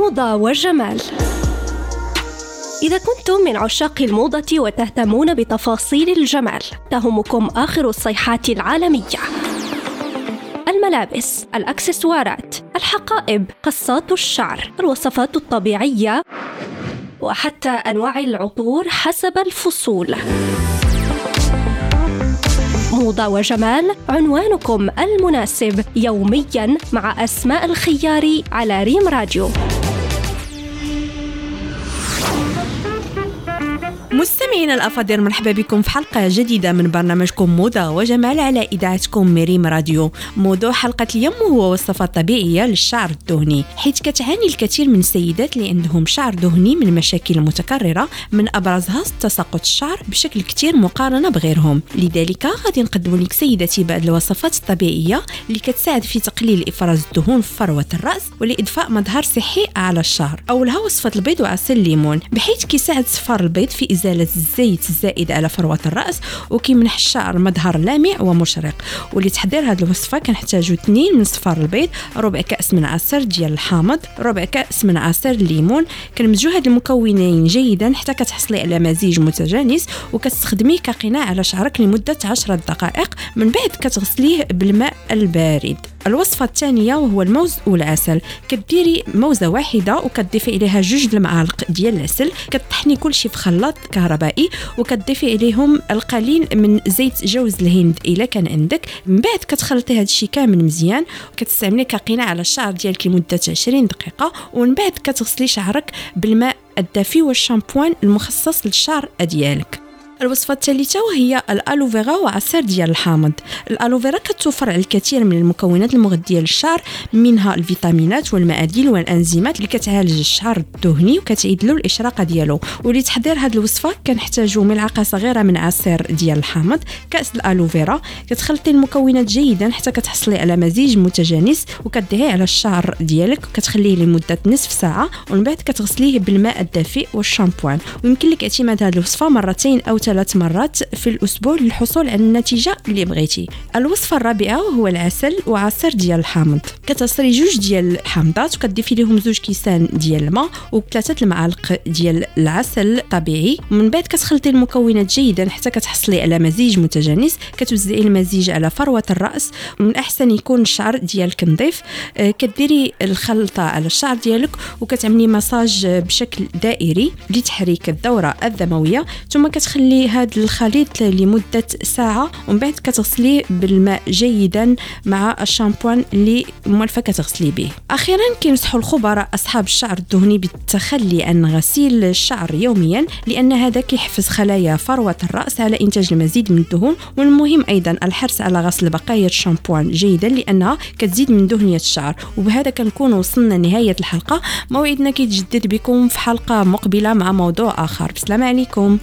موضة وجمال إذا كنتم من عشاق الموضة وتهتمون بتفاصيل الجمال تهمكم آخر الصيحات العالمية. الملابس، الأكسسوارات، الحقائب، قصات الشعر، الوصفات الطبيعية وحتى أنواع العطور حسب الفصول. موضة وجمال عنوانكم المناسب يوميا مع أسماء الخياري على ريم راديو. مستمعينا الأفاضل مرحبا بكم في حلقة جديدة من برنامجكم موضة وجمال على إذاعتكم مريم راديو. موضوع حلقة اليوم هو وصفات طبيعيه للشعر الدهني. حيث كتعاني الكثير من السيدات اللي عندهم شعر دهني من مشاكل متكررة من أبرزها تساقط الشعر بشكل كثير مقارنة بغيرهم. لذلك غادي نقدم لك سيدتي بعض الوصفات الطبيعية اللي كتساعد في تقليل إفراز الدهون في فروة الرأس ولإضفاء مظهر صحي على الشعر. أولها وصفة البيض وعسل الليمون بحيث كيساعد صفار البيض في ازاله الزيت الزائد على فروة الرأس وكيمنح الشعر مظهر لامع ومشرق. ولتحضير هذه الوصفة كنحتاجو اثنين من صفار البيض ربع كأس من عصير ديال الحامض ربع كأس من عصير الليمون. كنمزجو هاد المكونين جيدا حتى كتحصلي على مزيج متجانس وكتستخدميه كقناع على شعرك لمدة 10 دقائق. من بعد كتغسليه بالماء البارد. الوصفة الثانية وهو الموز والعسل. كديري موزة واحدة وكتضيفي عليها جوج المعالق ديال العسل. كطحني كلشي في خلاط كهربائي وكتضيفي عليهم القليل من زيت جوز الهند إلا كان عندك. من بعد كتخلطي هذا الشيء كامل مزيان وكتستعمليه كقناع على الشعر ديالك لمدة 20 دقيقة ومن بعد كتغسلي شعرك بالماء الدافي والشامبوان المخصص للشعر ديالك. الوصفة الثالثة وهي الألوفيرا وعصير ديال الحامض. الألوفيرا كتوفر على الكثير من المكونات المغذية للشعر منها الفيتامينات والمعادن والأنزيمات اللي كتعالج الشعر الدهني وكتعيد له الإشراقة ديالو. ولتحضير هذه الوصفة كنحتاجو ملعقة صغيرة من عصير ديال الحامض كأس الألوفيرا. كتخلطي المكونات جيدا حتى كتحصلي على مزيج متجانس وكدهيه على الشعر ديالك وكتخليه لمدة نصف ساعة. ومن بعد كتغسليه بالماء الدافئ والشامبوان. ويمكن لك اعتماد هذه الوصفة مرتين أو ثلاث مرات في الأسبوع للحصول على النتيجة اللي بغيتي. الوصفة الرابعة هو العسل وعصير ديال الحامض. كتصري جوج ديال الحامضات وكتضيفي لهم زوج كيسان ديال الماء وثلاثة المعالق ديال العسل الطبيعي ومن بعد كتخلطي المكونات جيدا حتى كتحصلي على مزيج متجانس. كتوزعي المزيج على فروة الرأس. ومن الأحسن يكون الشعر ديالك نظيف. آه، كديري الخلطة على الشعر ديالك وكتعملي مساج بشكل دائري لتحريك الدورة الدموية. ثم كتخلي هذا الخليط لمدة ساعة ومن بعد كتغسليه بالماء جيدا مع الشامبوان اللي موالفة كتغسلي به. أخيرا كينصحوا الخبراء أصحاب الشعر الدهني بالتخلي عن غسيل الشعر يوميا لأن هذا كيحفز خلايا فروة الرأس على إنتاج المزيد من الدهون والمهم أيضا الحرص على غسل بقايا الشامبوان جيدا لأنها كتزيد من دهنية الشعر. وبهذا كنكون وصلنا نهاية الحلقة. موعدنا كيتجدد بكم في حلقة مقبلة مع موضوع آخر. بسلام عليكم.